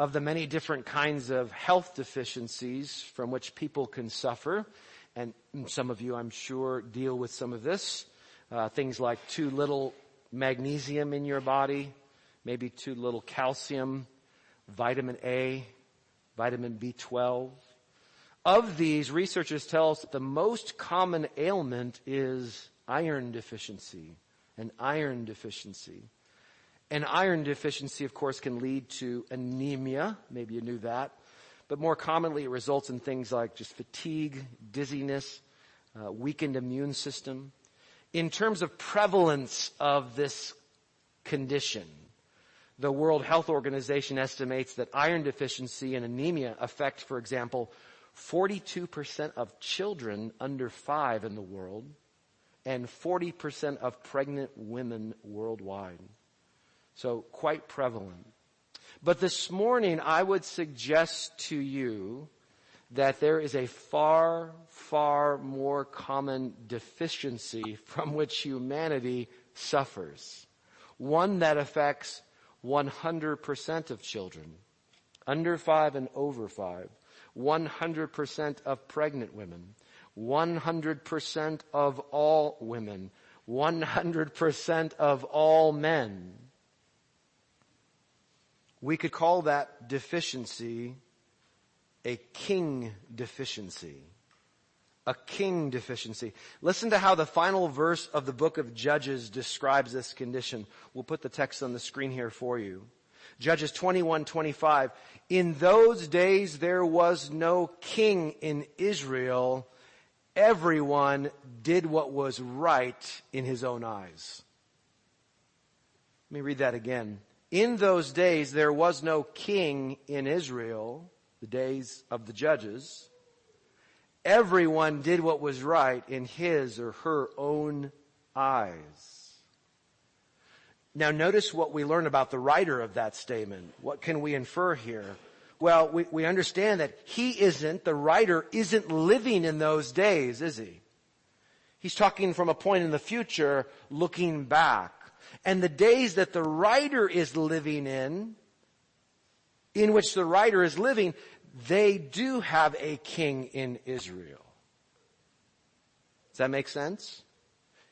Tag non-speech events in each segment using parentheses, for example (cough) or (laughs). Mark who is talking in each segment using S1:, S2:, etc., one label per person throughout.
S1: of the many different kinds of health deficiencies from which people can suffer. And some of you, I'm sure, deal with some of this. Uh, things like too little magnesium in your body, maybe too little calcium, vitamin A, vitamin B12. Of these, researchers tell us that the most common ailment is iron deficiency, an iron deficiency. An iron deficiency, of course, can lead to anemia. Maybe you knew that. But more commonly, it results in things like just fatigue, dizziness, uh, weakened immune system. In terms of prevalence of this condition, the World Health Organization estimates that iron deficiency and anemia affect, for example, 42% of children under five in the world and 40% of pregnant women worldwide. So quite prevalent. But this morning I would suggest to you that there is a far, far more common deficiency from which humanity suffers. One that affects 100% of children, under five and over five, 100% of pregnant women, 100% of all women, 100% of all men. We could call that deficiency a king deficiency. A king deficiency. Listen to how the final verse of the book of Judges describes this condition. We'll put the text on the screen here for you. Judges 21, 25. In those days there was no king in Israel. Everyone did what was right in his own eyes. Let me read that again. In those days there was no king in Israel, the days of the judges. Everyone did what was right in his or her own eyes. Now notice what we learn about the writer of that statement. What can we infer here? Well, we, we understand that he isn't, the writer isn't living in those days, is he? He's talking from a point in the future, looking back. And the days that the writer is living in, in which the writer is living, they do have a king in Israel. Does that make sense?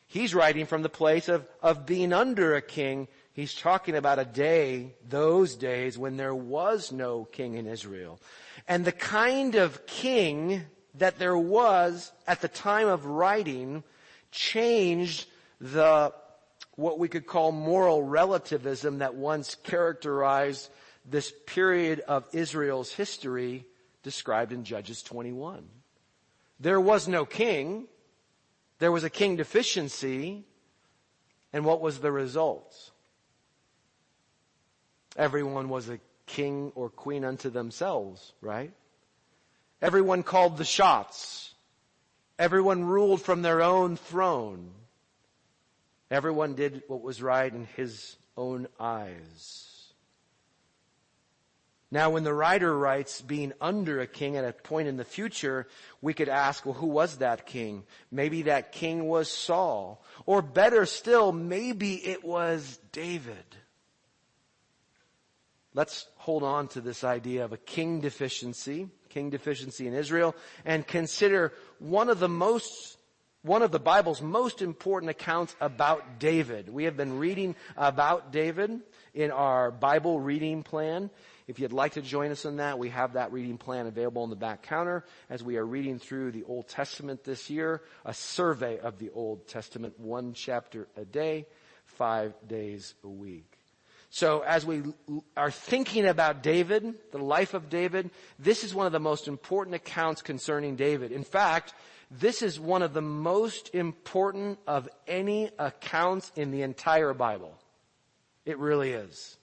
S1: He's writing from the place of, of being under a king. He's talking about a day, those days when there was no king in Israel. And the kind of king that there was at the time of writing changed the, what we could call moral relativism that once characterized this period of Israel's history described in Judges 21. There was no king. There was a king deficiency. And what was the result? Everyone was a king or queen unto themselves, right? Everyone called the shots. Everyone ruled from their own throne. Everyone did what was right in his own eyes. Now when the writer writes being under a king at a point in the future, we could ask, well, who was that king? Maybe that king was Saul. Or better still, maybe it was David. Let's hold on to this idea of a king deficiency, king deficiency in Israel, and consider one of the most one of the Bible's most important accounts about David. We have been reading about David in our Bible reading plan. If you'd like to join us in that, we have that reading plan available on the back counter as we are reading through the Old Testament this year, a survey of the Old Testament, one chapter a day, five days a week. So as we are thinking about David, the life of David, this is one of the most important accounts concerning David. In fact, this is one of the most important of any accounts in the entire Bible. It really is.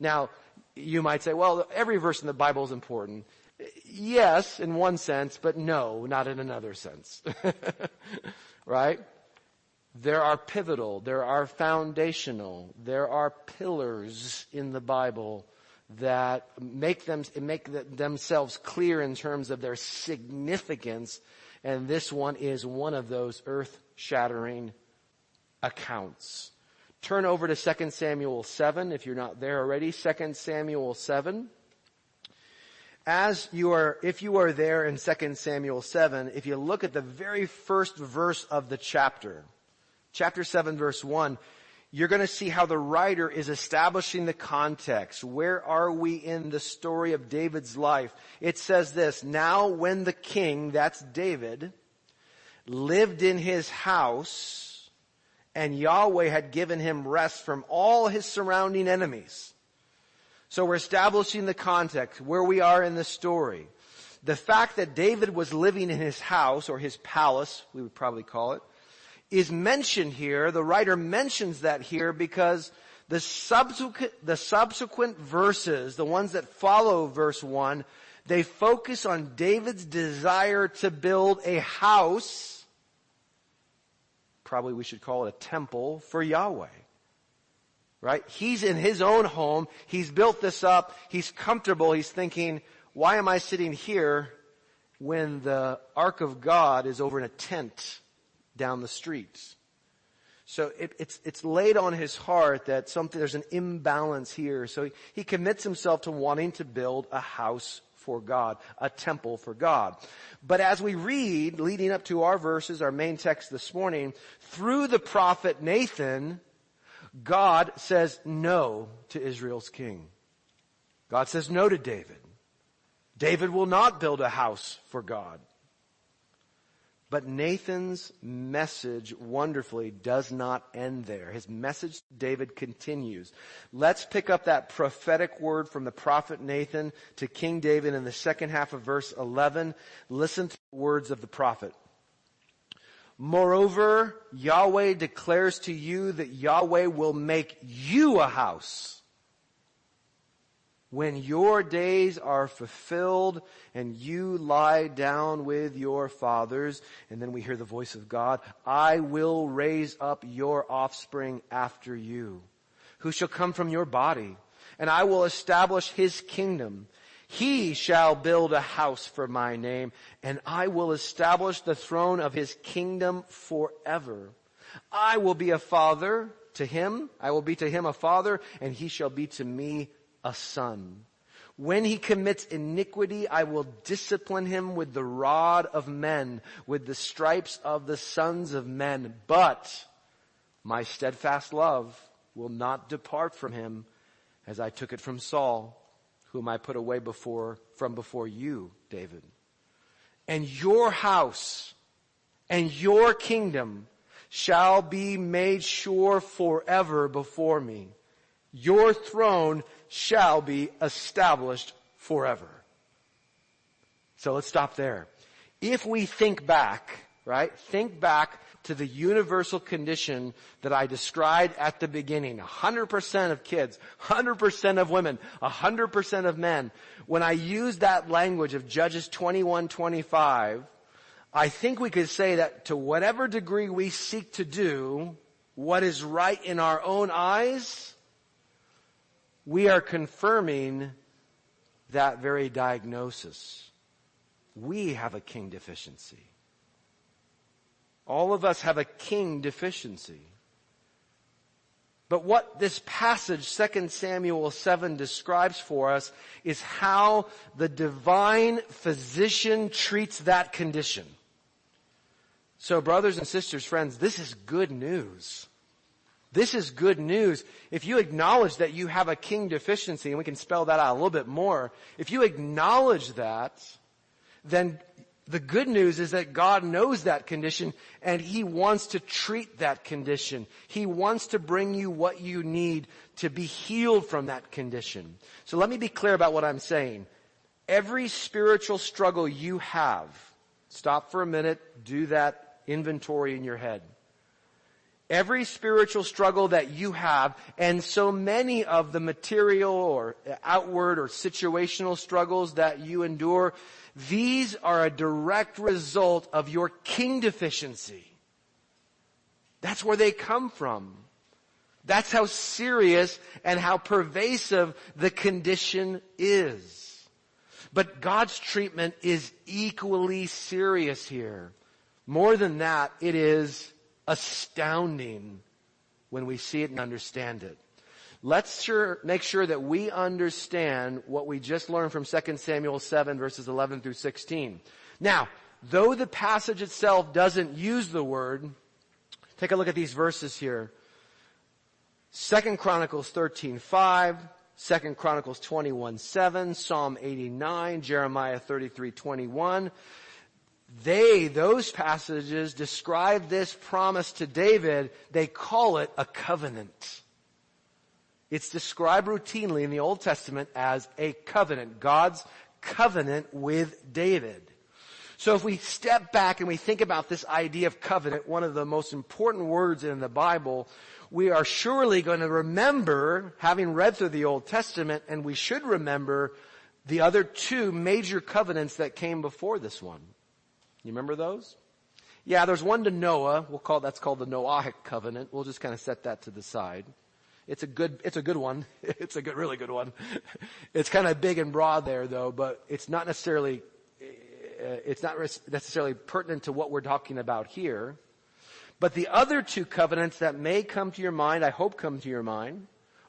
S1: Now, you might say, well, every verse in the Bible is important. Yes, in one sense, but no, not in another sense. (laughs) right? There are pivotal, there are foundational, there are pillars in the Bible that make them, make themselves clear in terms of their significance. And this one is one of those earth shattering accounts. turn over to 2 Samuel 7 if you're not there already. 2 Samuel 7. As you are, if you are there in 2 Samuel 7, if you look at the very first verse of the chapter, chapter 7 verse 1, you're going to see how the writer is establishing the context. Where are we in the story of David's life? It says this, now when the king, that's David, lived in his house and Yahweh had given him rest from all his surrounding enemies. So we're establishing the context, where we are in the story. The fact that David was living in his house, or his palace, we would probably call it, is mentioned here. The writer mentions that here because the subsequent, the subsequent verses, the ones that follow verse 1, they focus on David's desire to build a house, probably we should call it a temple, for Yahweh right? He's in his own home. He's built this up. He's comfortable. He's thinking, why am I sitting here when the ark of God is over in a tent down the street? So it, it's, it's laid on his heart that something, there's an imbalance here. So he, he commits himself to wanting to build a house for God, a temple for God. But as we read, leading up to our verses, our main text this morning, through the prophet Nathan, God says no to Israel's king. God says no to David. David will not build a house for God. But Nathan's message wonderfully does not end there. His message to David continues. Let's pick up that prophetic word from the prophet Nathan to King David in the second half of verse 11. Listen to the words of the prophet. Moreover, Yahweh declares to you that Yahweh will make you a house. When your days are fulfilled and you lie down with your fathers, and then we hear the voice of God, I will raise up your offspring after you, who shall come from your body, and I will establish his kingdom. He shall build a house for my name, and I will establish the throne of his kingdom forever. I will be a father to him. I will be to him a father, and he shall be to me a son. When he commits iniquity, I will discipline him with the rod of men, with the stripes of the sons of men. But my steadfast love will not depart from him as I took it from Saul whom I put away before, from before you, David. And your house and your kingdom shall be made sure forever before me. Your throne shall be established forever. So let's stop there. If we think back, right, think back to the universal condition that I described at the beginning. 100% of kids, 100% of women, 100% of men. When I use that language of Judges 21, 25, I think we could say that to whatever degree we seek to do what is right in our own eyes, we are confirming that very diagnosis. We have a king deficiency. All of us have a king deficiency. But what this passage, 2 Samuel 7 describes for us is how the divine physician treats that condition. So brothers and sisters, friends, this is good news. This is good news. If you acknowledge that you have a king deficiency, and we can spell that out a little bit more, if you acknowledge that, then the good news is that God knows that condition and He wants to treat that condition. He wants to bring you what you need to be healed from that condition. So let me be clear about what I'm saying. Every spiritual struggle you have, stop for a minute, do that inventory in your head. Every spiritual struggle that you have, and so many of the material or outward or situational struggles that you endure, these are a direct result of your king deficiency. That's where they come from. That's how serious and how pervasive the condition is. But God's treatment is equally serious here. More than that, it is astounding when we see it and understand it. Let's sure, make sure that we understand what we just learned from 2 Samuel 7 verses 11 through 16. Now, though the passage itself doesn't use the word, take a look at these verses here. 2 Chronicles 13, 5, 2 Chronicles 21, 7, Psalm 89, Jeremiah 33, 21. They, those passages describe this promise to David, they call it a covenant. It's described routinely in the Old Testament as a covenant. God's covenant with David. So if we step back and we think about this idea of covenant, one of the most important words in the Bible, we are surely going to remember, having read through the Old Testament, and we should remember the other two major covenants that came before this one. You remember those? Yeah, there's one to Noah. We'll call, that's called the Noahic covenant. We'll just kind of set that to the side. It's a good, it's a good one. (laughs) It's a good, really good one. (laughs) It's kind of big and broad there though, but it's not necessarily, uh, it's not necessarily pertinent to what we're talking about here. But the other two covenants that may come to your mind, I hope come to your mind,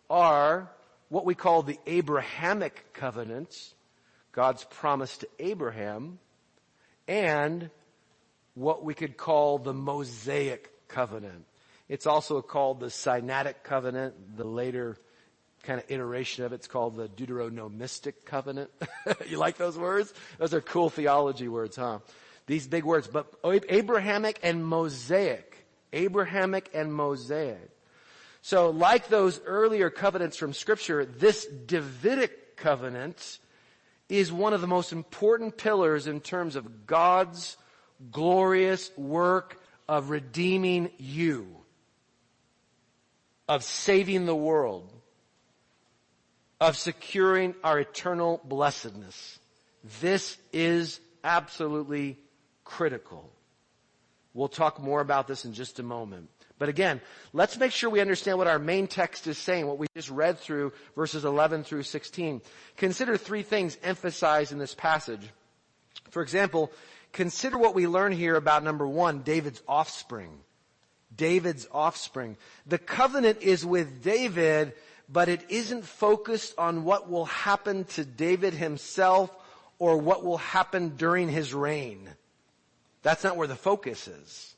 S1: are what we call the Abrahamic covenants, God's promise to Abraham, and what we could call the Mosaic covenant. It's also called the Sinaitic covenant. The later kind of iteration of it's called the Deuteronomistic covenant. (laughs) you like those words? Those are cool theology words, huh? These big words, but Abrahamic and Mosaic. Abrahamic and Mosaic. So like those earlier covenants from scripture, this Davidic covenant is one of the most important pillars in terms of God's glorious work of redeeming you of saving the world, of securing our eternal blessedness. This is absolutely critical. We'll talk more about this in just a moment. But again, let's make sure we understand what our main text is saying, what we just read through verses 11 through 16. Consider three things emphasized in this passage. For example, consider what we learn here about number one, David's offspring. David's offspring. The covenant is with David, but it isn't focused on what will happen to David himself or what will happen during his reign. That's not where the focus is.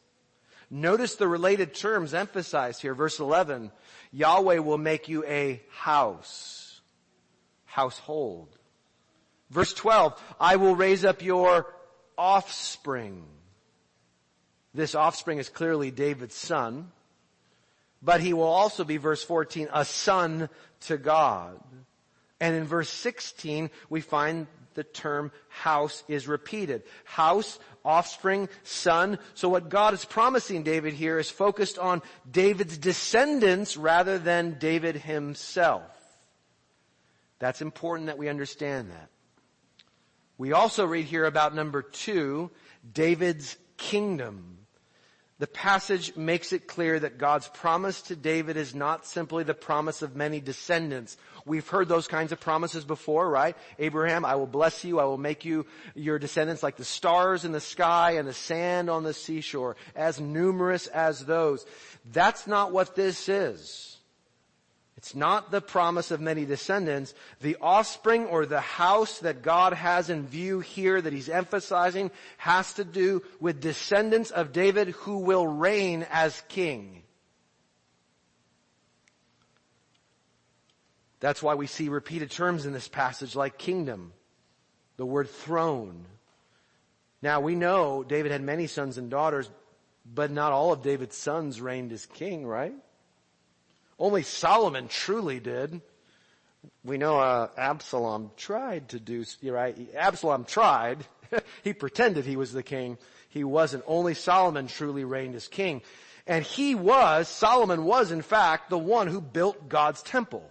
S1: Notice the related terms emphasized here. Verse 11, Yahweh will make you a house, household. Verse 12, I will raise up your offspring. This offspring is clearly David's son, but he will also be, verse 14, a son to God. And in verse 16, we find the term house is repeated. House, offspring, son. So what God is promising David here is focused on David's descendants rather than David himself. That's important that we understand that. We also read here about number two, David's kingdom. The passage makes it clear that God's promise to David is not simply the promise of many descendants. We've heard those kinds of promises before, right? Abraham, I will bless you, I will make you your descendants like the stars in the sky and the sand on the seashore, as numerous as those. That's not what this is. It's not the promise of many descendants. The offspring or the house that God has in view here that he's emphasizing has to do with descendants of David who will reign as king. That's why we see repeated terms in this passage like kingdom, the word throne. Now we know David had many sons and daughters, but not all of David's sons reigned as king, right? Only Solomon truly did. We know uh, Absalom tried to do, right? Absalom tried. (laughs) he pretended he was the king. He wasn't. Only Solomon truly reigned as king. And he was, Solomon was in fact the one who built God's temple.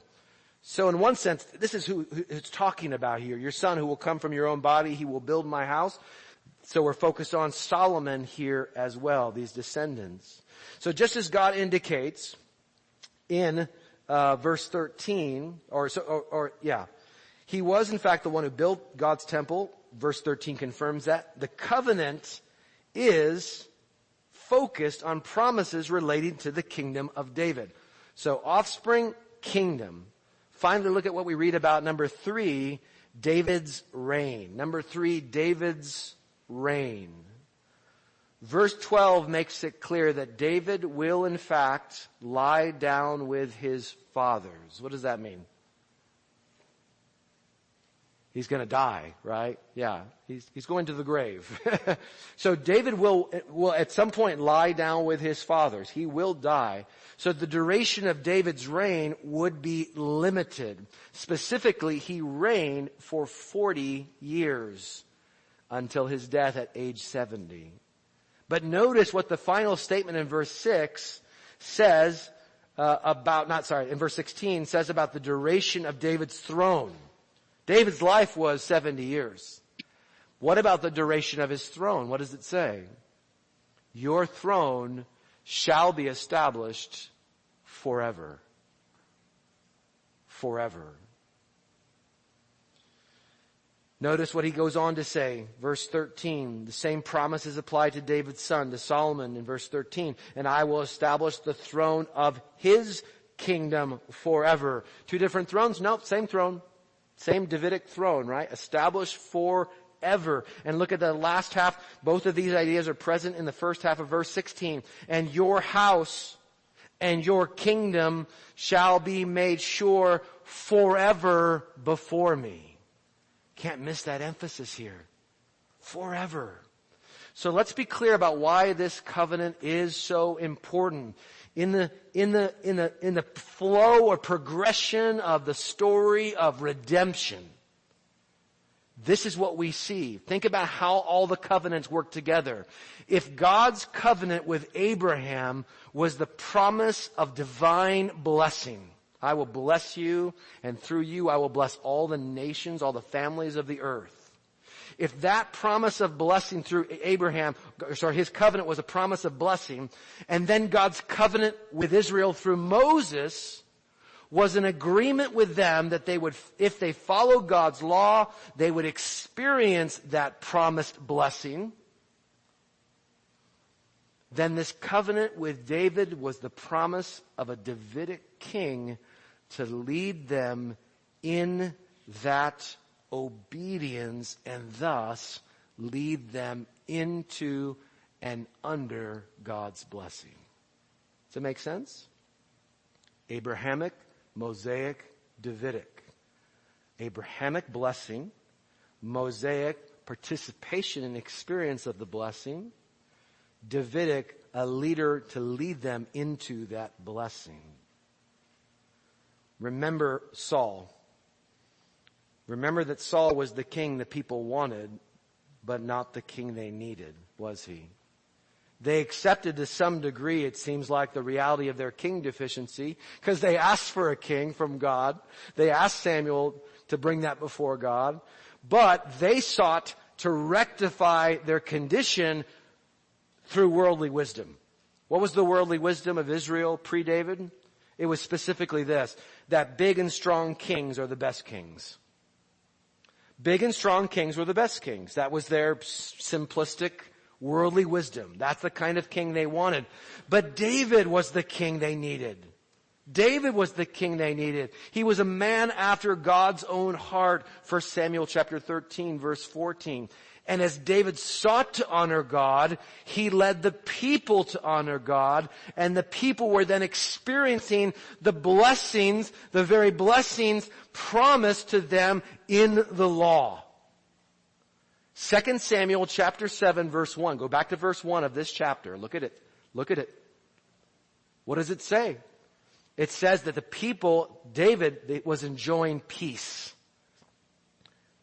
S1: So in one sense, this is who it's talking about here. Your son who will come from your own body, he will build my house. So we're focused on Solomon here as well, these descendants. So just as God indicates in uh, verse 13, or, so, or, or yeah, he was in fact the one who built God's temple. Verse 13 confirms that. The covenant is focused on promises relating to the kingdom of David. So offspring, kingdom. Finally, look at what we read about number three, David's reign. Number three, David's reign. Verse 12 makes it clear that David will in fact lie down with his fathers. What does that mean? He's gonna die, right? Yeah. He's, he's going to the grave. (laughs) so David will, will at some point lie down with his fathers. He will die. So the duration of David's reign would be limited. Specifically, he reigned for 40 years until his death at age 70. But notice what the final statement in verse 6 says uh, about, not sorry, in verse 16 says about the duration of David's throne. David's life was 70 years. What about the duration of his throne? What does it say? Your throne shall be established forever. Forever. Notice what he goes on to say, verse 13. The same promise is applied to David's son, to Solomon in verse 13. And I will establish the throne of his kingdom forever. Two different thrones? No, same throne. Same Davidic throne, right? Established forever. And look at the last half. Both of these ideas are present in the first half of verse 16. And your house and your kingdom shall be made sure forever before me. Can't miss that emphasis here. Forever. So let's be clear about why this covenant is so important in the, in the, in the, in the flow or progression of the story of redemption. This is what we see. Think about how all the covenants work together. If God's covenant with Abraham was the promise of divine blessing, I will bless you and through you I will bless all the nations, all the families of the earth. If that promise of blessing through Abraham, sorry, his covenant was a promise of blessing, and then God's covenant with Israel through Moses was an agreement with them that they would, if they followed God's law, they would experience that promised blessing. Then this covenant with David was the promise of a Davidic king to lead them in that obedience and thus lead them into and under God's blessing. Does that make sense? Abrahamic, Mosaic, Davidic. Abrahamic blessing, Mosaic participation and experience of the blessing, Davidic a leader to lead them into that blessing. Remember Saul. Remember that Saul was the king the people wanted, but not the king they needed, was he? They accepted to some degree, it seems like, the reality of their king deficiency, because they asked for a king from God. They asked Samuel to bring that before God, but they sought to rectify their condition through worldly wisdom. What was the worldly wisdom of Israel pre-David? It was specifically this, that big and strong kings are the best kings. Big and strong kings were the best kings. That was their simplistic worldly wisdom. That's the kind of king they wanted. But David was the king they needed. David was the king they needed. He was a man after God's own heart. 1 Samuel chapter 13 verse 14. And as David sought to honor God, he led the people to honor God, and the people were then experiencing the blessings, the very blessings promised to them in the law. 2 Samuel chapter 7 verse 1. Go back to verse 1 of this chapter. Look at it. Look at it. What does it say? It says that the people, David was enjoying peace.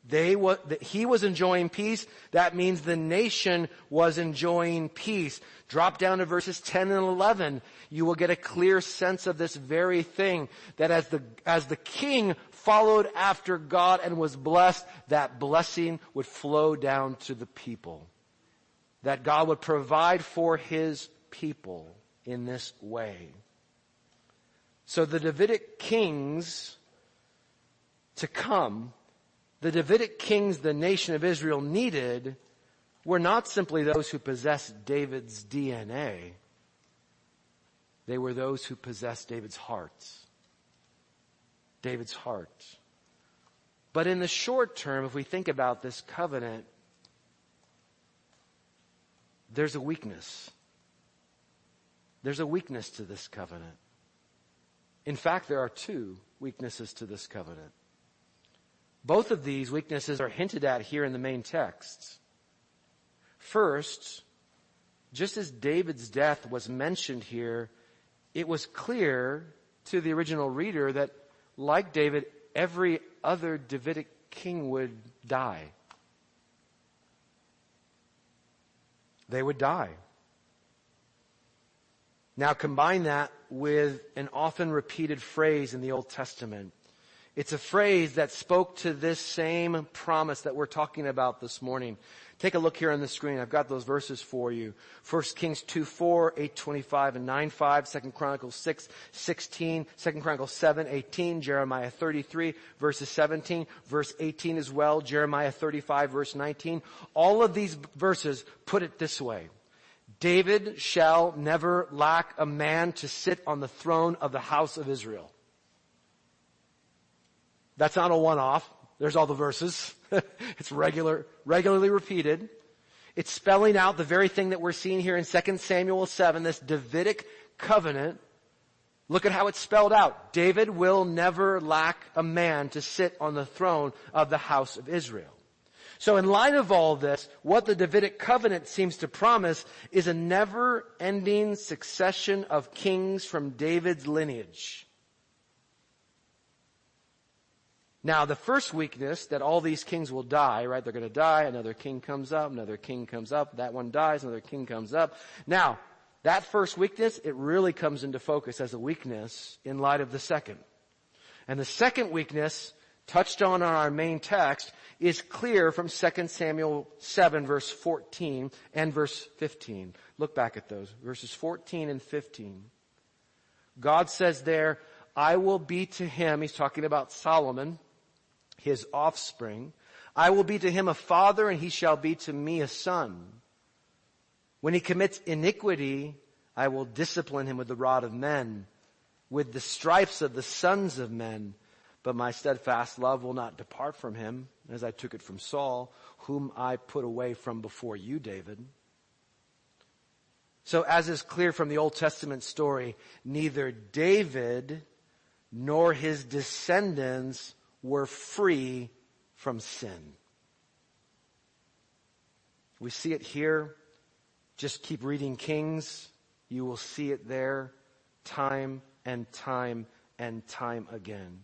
S1: They were, he was enjoying peace. That means the nation was enjoying peace. Drop down to verses 10 and 11. You will get a clear sense of this very thing. That as the, as the king followed after God and was blessed, that blessing would flow down to the people. That God would provide for his people in this way. So the Davidic kings to come the Davidic kings the nation of Israel needed were not simply those who possessed David's DNA. They were those who possessed David's heart. David's heart. But in the short term, if we think about this covenant, there's a weakness. There's a weakness to this covenant. In fact, there are two weaknesses to this covenant. Both of these weaknesses are hinted at here in the main texts. First, just as David's death was mentioned here, it was clear to the original reader that, like David, every other Davidic king would die. They would die. Now combine that with an often repeated phrase in the Old Testament. It's a phrase that spoke to this same promise that we're talking about this morning. Take a look here on the screen. I've got those verses for you. 1 Kings 2, 4, 8, 25, and 9, 5, 2 Chronicles 6, 16, 2 Chronicles 7, 18, Jeremiah 33, verses 17, verse 18 as well, Jeremiah 35, verse 19. All of these verses put it this way. David shall never lack a man to sit on the throne of the house of Israel. That's not a one-off. There's all the verses. (laughs) it's regular, regularly repeated. It's spelling out the very thing that we're seeing here in 2 Samuel 7, this Davidic covenant. Look at how it's spelled out. David will never lack a man to sit on the throne of the house of Israel. So in light of all this, what the Davidic covenant seems to promise is a never ending succession of kings from David's lineage. Now, the first weakness that all these kings will die, right? They're going to die. Another king comes up. Another king comes up. That one dies. Another king comes up. Now, that first weakness, it really comes into focus as a weakness in light of the second. And the second weakness, touched on in our main text, is clear from 2 Samuel 7 verse 14 and verse 15. Look back at those. Verses 14 and 15. God says there, I will be to him, he's talking about Solomon, his offspring. I will be to him a father and he shall be to me a son. When he commits iniquity, I will discipline him with the rod of men, with the stripes of the sons of men. But my steadfast love will not depart from him, as I took it from Saul, whom I put away from before you, David. So as is clear from the Old Testament story, neither David nor his descendants were free from sin. We see it here. Just keep reading Kings. You will see it there time and time and time again.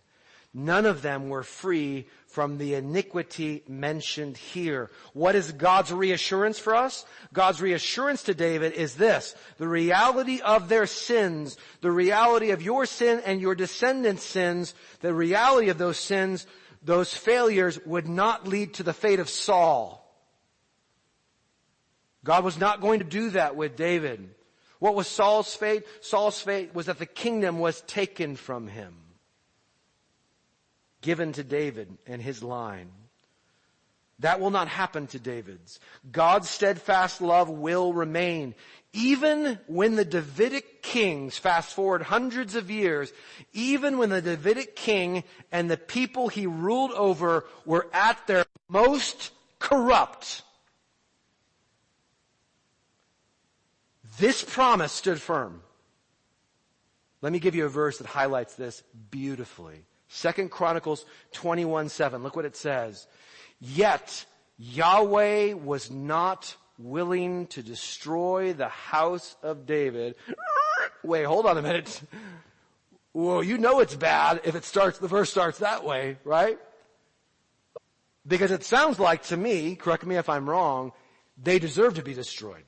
S1: None of them were free from the iniquity mentioned here. What is God's reassurance for us? God's reassurance to David is this. The reality of their sins, the reality of your sin and your descendants' sins, the reality of those sins, those failures would not lead to the fate of Saul. God was not going to do that with David. What was Saul's fate? Saul's fate was that the kingdom was taken from him given to David and his line. That will not happen to David's. God's steadfast love will remain. Even when the Davidic kings, fast forward hundreds of years, even when the Davidic king and the people he ruled over were at their most corrupt, this promise stood firm. Let me give you a verse that highlights this beautifully. Second Chronicles 21 7. Look what it says. Yet Yahweh was not willing to destroy the house of David. (laughs) Wait, hold on a minute. Well, you know it's bad if it starts, the verse starts that way, right? Because it sounds like to me, correct me if I'm wrong, they deserve to be destroyed.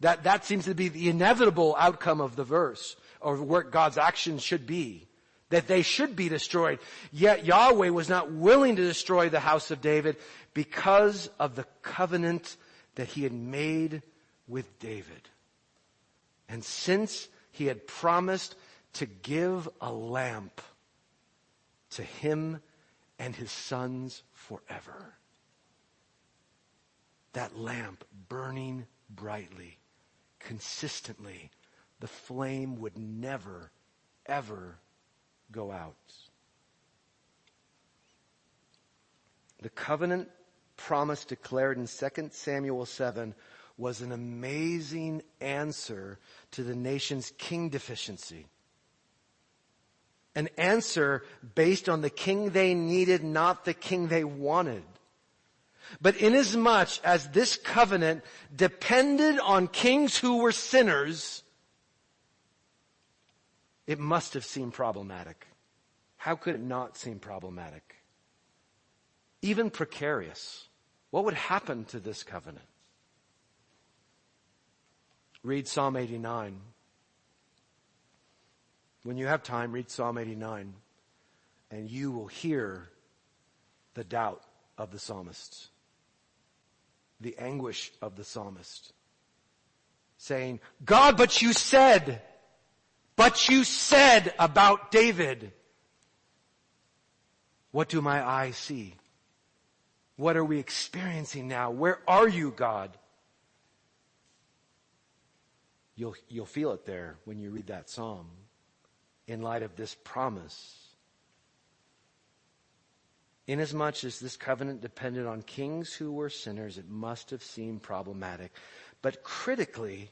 S1: That, that seems to be the inevitable outcome of the verse, or what God's actions should be that they should be destroyed. Yet Yahweh was not willing to destroy the house of David because of the covenant that he had made with David. And since he had promised to give a lamp to him and his sons forever. That lamp burning brightly, consistently, the flame would never, ever go out. The covenant promise declared in 2 Samuel 7 was an amazing answer to the nation's king deficiency. An answer based on the king they needed, not the king they wanted. But inasmuch as this covenant depended on kings who were sinners, it must have seemed problematic. How could it not seem problematic? Even precarious. What would happen to this covenant? Read Psalm 89. When you have time, read Psalm 89 and you will hear the doubt of the psalmist, the anguish of the psalmist saying, God, but you said, but you said about David. What do my eyes see? What are we experiencing now? Where are you, God? You'll, you'll feel it there when you read that psalm in light of this promise. Inasmuch as this covenant depended on kings who were sinners, it must have seemed problematic. But critically,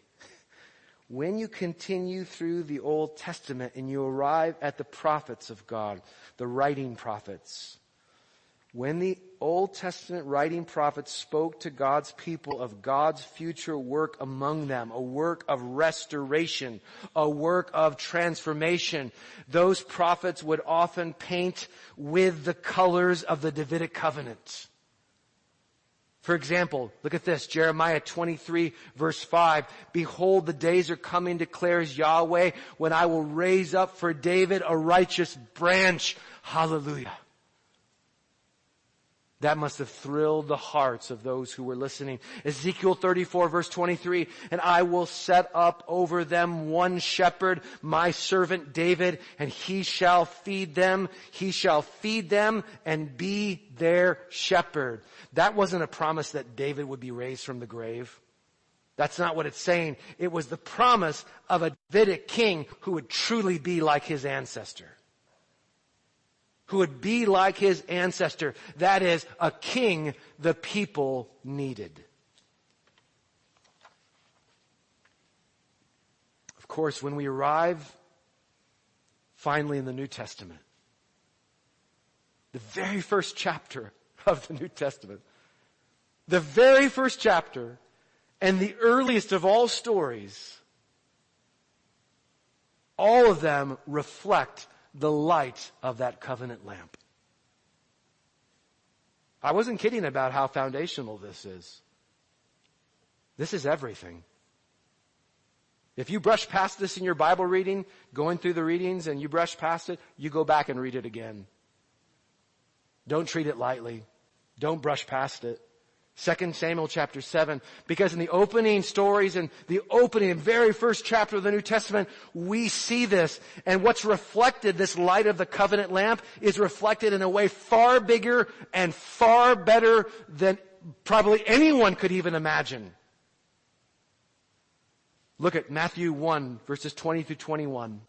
S1: when you continue through the Old Testament and you arrive at the prophets of God, the writing prophets, when the Old Testament writing prophets spoke to God's people of God's future work among them, a work of restoration, a work of transformation, those prophets would often paint with the colors of the Davidic covenant. For example, look at this, Jeremiah 23 verse 5. Behold, the days are coming, declares Yahweh, when I will raise up for David a righteous branch. Hallelujah. That must have thrilled the hearts of those who were listening. Ezekiel 34 verse 23, and I will set up over them one shepherd, my servant David, and he shall feed them. He shall feed them and be their shepherd. That wasn't a promise that David would be raised from the grave. That's not what it's saying. It was the promise of a Davidic king who would truly be like his ancestor who would be like his ancestor. That is, a king the people needed. Of course, when we arrive finally in the New Testament, the very first chapter of the New Testament, the very first chapter and the earliest of all stories, all of them reflect the light of that covenant lamp. I wasn't kidding about how foundational this is. This is everything. If you brush past this in your Bible reading, going through the readings and you brush past it, you go back and read it again. Don't treat it lightly. Don't brush past it. Second Samuel chapter 7, because in the opening stories and the opening and very first chapter of the New Testament, we see this. And what's reflected, this light of the covenant lamp, is reflected in a way far bigger and far better than probably anyone could even imagine. Look at Matthew 1 verses 20 through 21.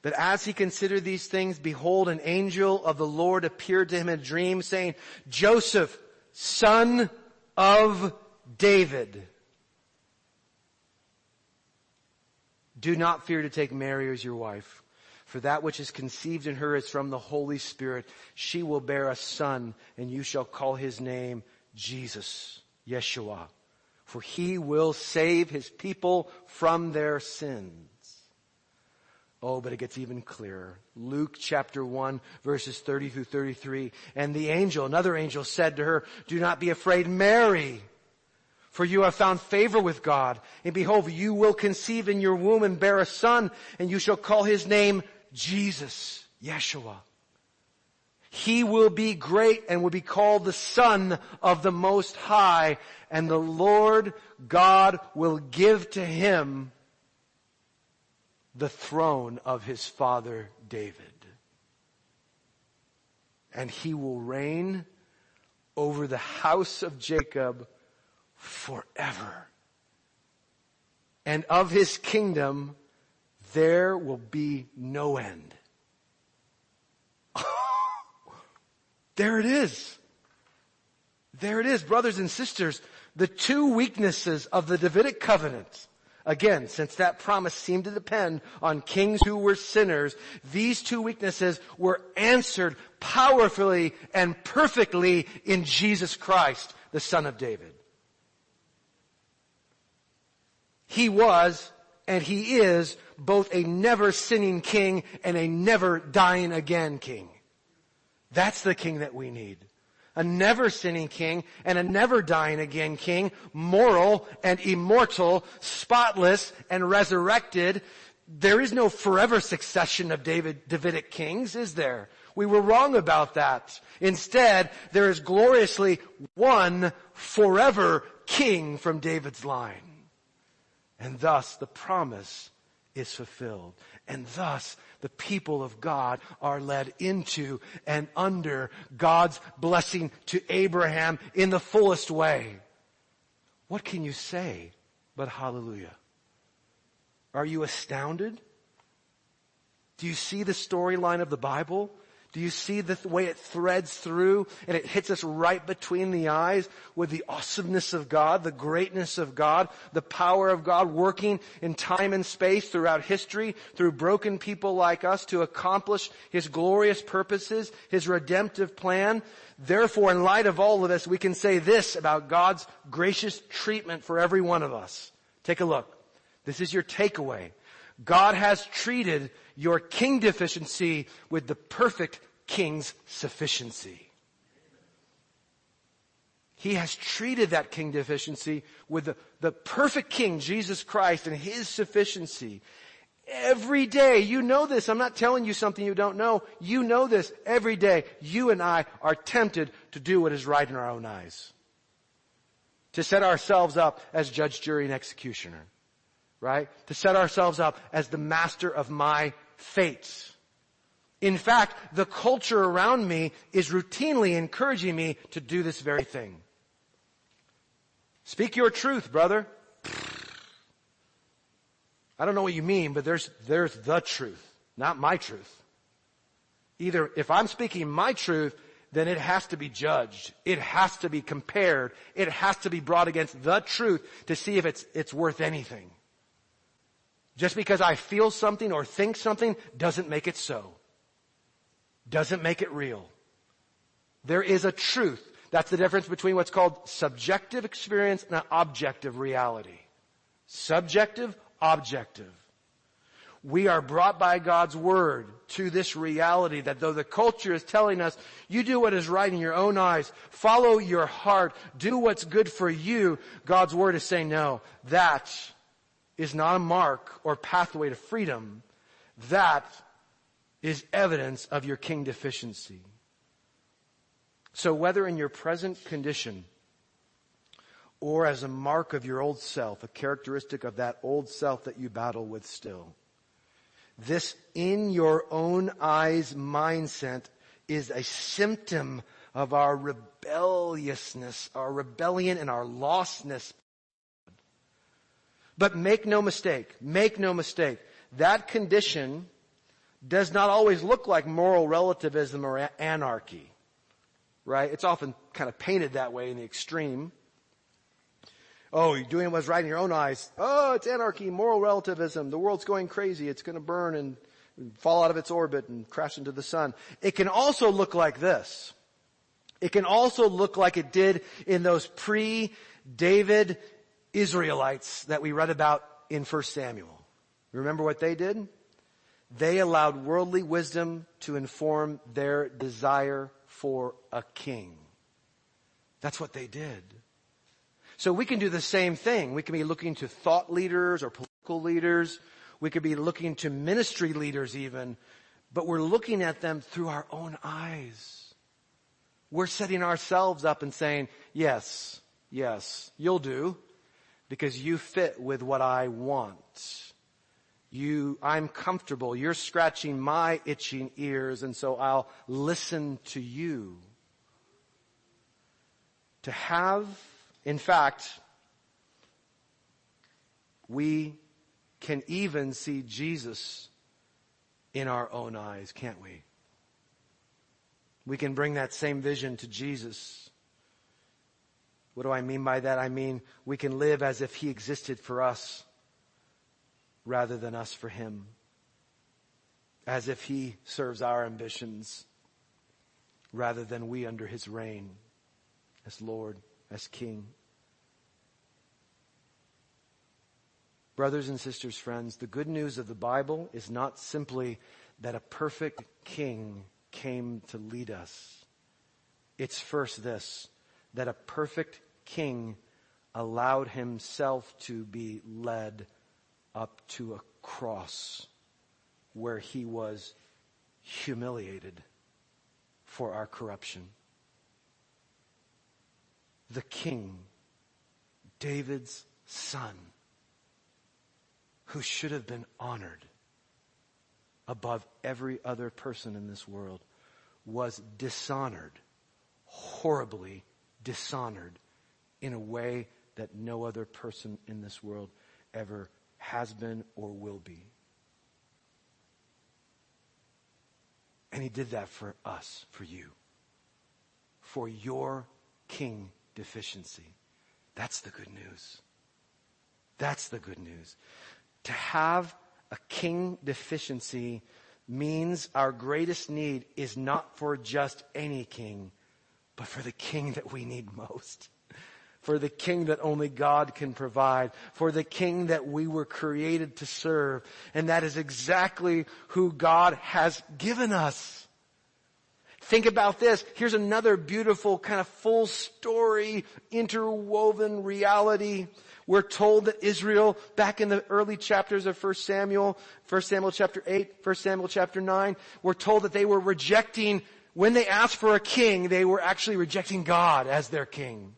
S1: But as he considered these things, behold, an angel of the Lord appeared to him in a dream saying, Joseph, son of David. Do not fear to take Mary as your wife, for that which is conceived in her is from the Holy Spirit. She will bear a son, and you shall call his name Jesus, Yeshua, for he will save his people from their sins. Oh, but it gets even clearer. Luke chapter 1 verses 30 through 33. And the angel, another angel said to her, do not be afraid, Mary, for you have found favor with God. And behold, you will conceive in your womb and bear a son, and you shall call his name Jesus, Yeshua. He will be great and will be called the son of the most high, and the Lord God will give to him the throne of his father David. And he will reign over the house of Jacob forever. and of his kingdom there will be no end. (laughs) there it is. There it is, brothers and sisters. The two weaknesses of the Davidic covenant. Again, since that promise seemed to depend on kings who were sinners, these two weaknesses were answered powerfully and perfectly in Jesus Christ, the Son of David. He was and he is both a never sinning king and a never dying again king. That's the king that we need. A never sinning king and a never dying again king, moral and immortal, spotless and resurrected. There is no forever succession of David, Davidic kings, is there? We were wrong about that. Instead, there is gloriously one forever king from David's line. And thus the promise is fulfilled. And thus the people of God are led into and under God's blessing to Abraham in the fullest way. What can you say but hallelujah? Are you astounded? Do you see the storyline of the Bible? Do you see the way it threads through and it hits us right between the eyes with the awesomeness of God, the greatness of God, the power of God working in time and space throughout history through broken people like us to accomplish His glorious purposes, His redemptive plan. Therefore, in light of all of this, we can say this about God's gracious treatment for every one of us. Take a look. This is your takeaway. God has treated your king deficiency with the perfect king's sufficiency. He has treated that king deficiency with the, the perfect king, Jesus Christ, and his sufficiency. Every day, you know this. I'm not telling you something you don't know. You know this. Every day, you and I are tempted to do what is right in our own eyes. To set ourselves up as judge, jury, and executioner right? To set ourselves up as the master of my fates. In fact, the culture around me is routinely encouraging me to do this very thing. Speak your truth, brother. I don't know what you mean, but there's, there's the truth, not my truth. Either if I'm speaking my truth, then it has to be judged. It has to be compared. It has to be brought against the truth to see if it's, it's worth anything. Just because I feel something or think something doesn't make it so. Doesn't make it real. There is a truth. That's the difference between what's called subjective experience and objective reality. Subjective, objective. We are brought by God's word to this reality that though the culture is telling us, you do what is right in your own eyes, follow your heart, do what's good for you, God's word is saying, no, that is not a mark or pathway to freedom. That is evidence of your king deficiency. So whether in your present condition or as a mark of your old self, a characteristic of that old self that you battle with still, this in your own eyes mindset is a symptom of our rebelliousness, our rebellion and our lostness but make no mistake, make no mistake, that condition does not always look like moral relativism or anarchy. Right? It's often kind of painted that way in the extreme. Oh, you're doing what's right in your own eyes. Oh, it's anarchy, moral relativism. The world's going crazy. It's going to burn and fall out of its orbit and crash into the sun. It can also look like this. It can also look like it did in those pre-David Israelites that we read about in 1 Samuel. Remember what they did? They allowed worldly wisdom to inform their desire for a king. That's what they did. So we can do the same thing. We can be looking to thought leaders or political leaders. We could be looking to ministry leaders even, but we're looking at them through our own eyes. We're setting ourselves up and saying, yes, yes, you'll do because you fit with what I want. You, I'm comfortable. You're scratching my itching ears and so I'll listen to you. To have, in fact, we can even see Jesus in our own eyes, can't we? We can bring that same vision to Jesus. What do I mean by that? I mean, we can live as if He existed for us rather than us for Him. As if He serves our ambitions rather than we under His reign as Lord, as King. Brothers and sisters, friends, the good news of the Bible is not simply that a perfect king came to lead us. It's first this, that a perfect king allowed himself to be led up to a cross where he was humiliated for our corruption. The king, David's son, who should have been honored above every other person in this world, was dishonored, horribly dishonored in a way that no other person in this world ever has been or will be. And he did that for us, for you, for your king deficiency. That's the good news. That's the good news. To have a king deficiency means our greatest need is not for just any king, but for the king that we need most. For the king that only God can provide. For the king that we were created to serve. And that is exactly who God has given us. Think about this. Here's another beautiful kind of full story, interwoven reality. We're told that Israel, back in the early chapters of 1 Samuel, 1 Samuel chapter 8, 1 Samuel chapter 9, we're told that they were rejecting, when they asked for a king, they were actually rejecting God as their king.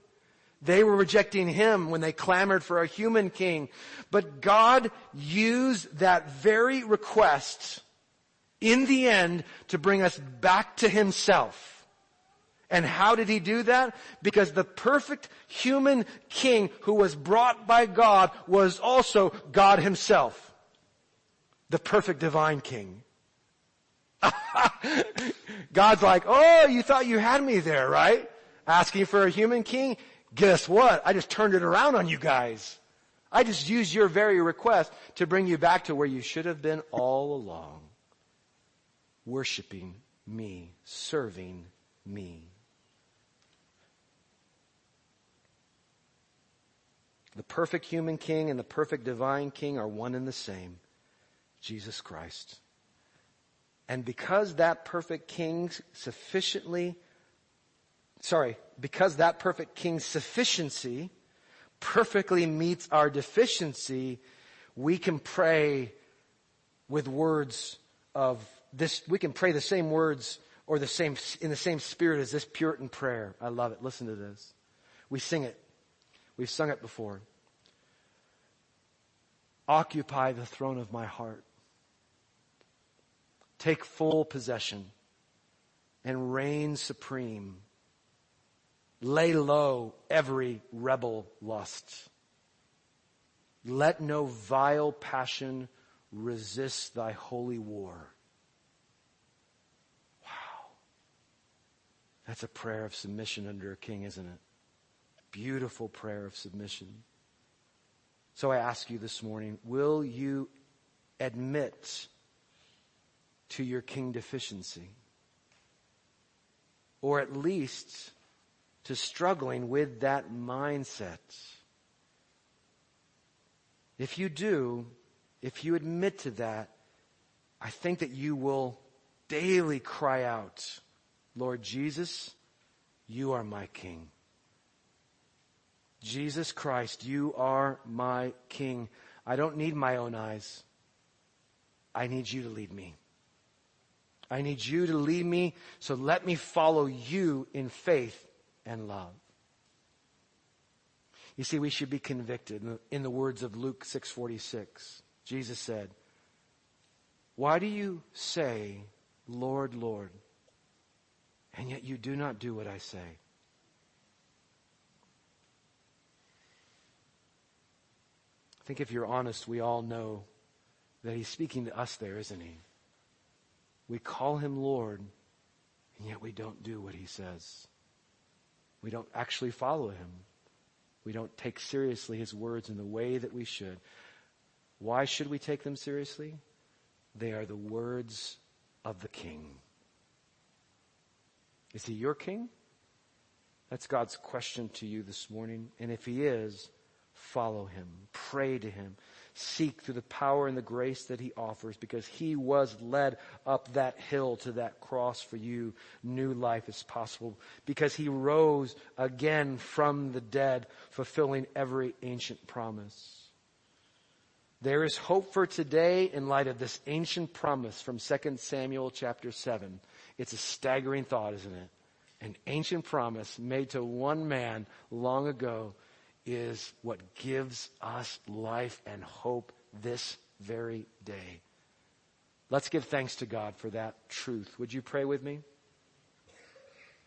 S1: They were rejecting Him when they clamored for a human king. But God used that very request in the end to bring us back to Himself. And how did he do that? Because the perfect human king who was brought by God was also God himself. The perfect divine king. (laughs) God's like, oh, you thought you had me there, right? Asking for a human king? Guess what? I just turned it around on you guys. I just used your very request to bring you back to where you should have been all along. Worshipping me, serving me. The perfect human king and the perfect divine king are one and the same. Jesus Christ. And because that perfect king sufficiently, sorry, because that perfect king's sufficiency perfectly meets our deficiency, we can pray with words of this, we can pray the same words or the same, in the same spirit as this Puritan prayer. I love it. Listen to this. We sing it. We've sung it before. Occupy the throne of my heart. Take full possession and reign supreme. Lay low every rebel lust. Let no vile passion resist thy holy war. Wow. That's a prayer of submission under a king, isn't it? Beautiful prayer of submission. So I ask you this morning, will you admit to your king deficiency? Or at least to struggling with that mindset? If you do, if you admit to that, I think that you will daily cry out, Lord Jesus, you are my king. Jesus Christ, you are my King. I don't need my own eyes. I need you to lead me. I need you to lead me, so let me follow you in faith and love. You see, we should be convicted. In the words of Luke 6:46, Jesus said, "Why do you say, Lord, Lord, and yet you do not do what I say?" I think if you're honest, we all know that he's speaking to us there, isn't he? We call him Lord, and yet we don't do what he says. We don't actually follow him. We don't take seriously his words in the way that we should. Why should we take them seriously? They are the words of the king. Is he your king? That's God's question to you this morning. And if he is, follow him. Pray to him. Seek through the power and the grace that he offers because he was led up that hill to that cross for you. New life is possible because he rose again from the dead, fulfilling every ancient promise. There is hope for today in light of this ancient promise from 2 Samuel chapter 7. It's a staggering thought, isn't it? An ancient promise made to one man long ago is what gives us life and hope this very day. Let's give thanks to God for that truth. Would you pray with me?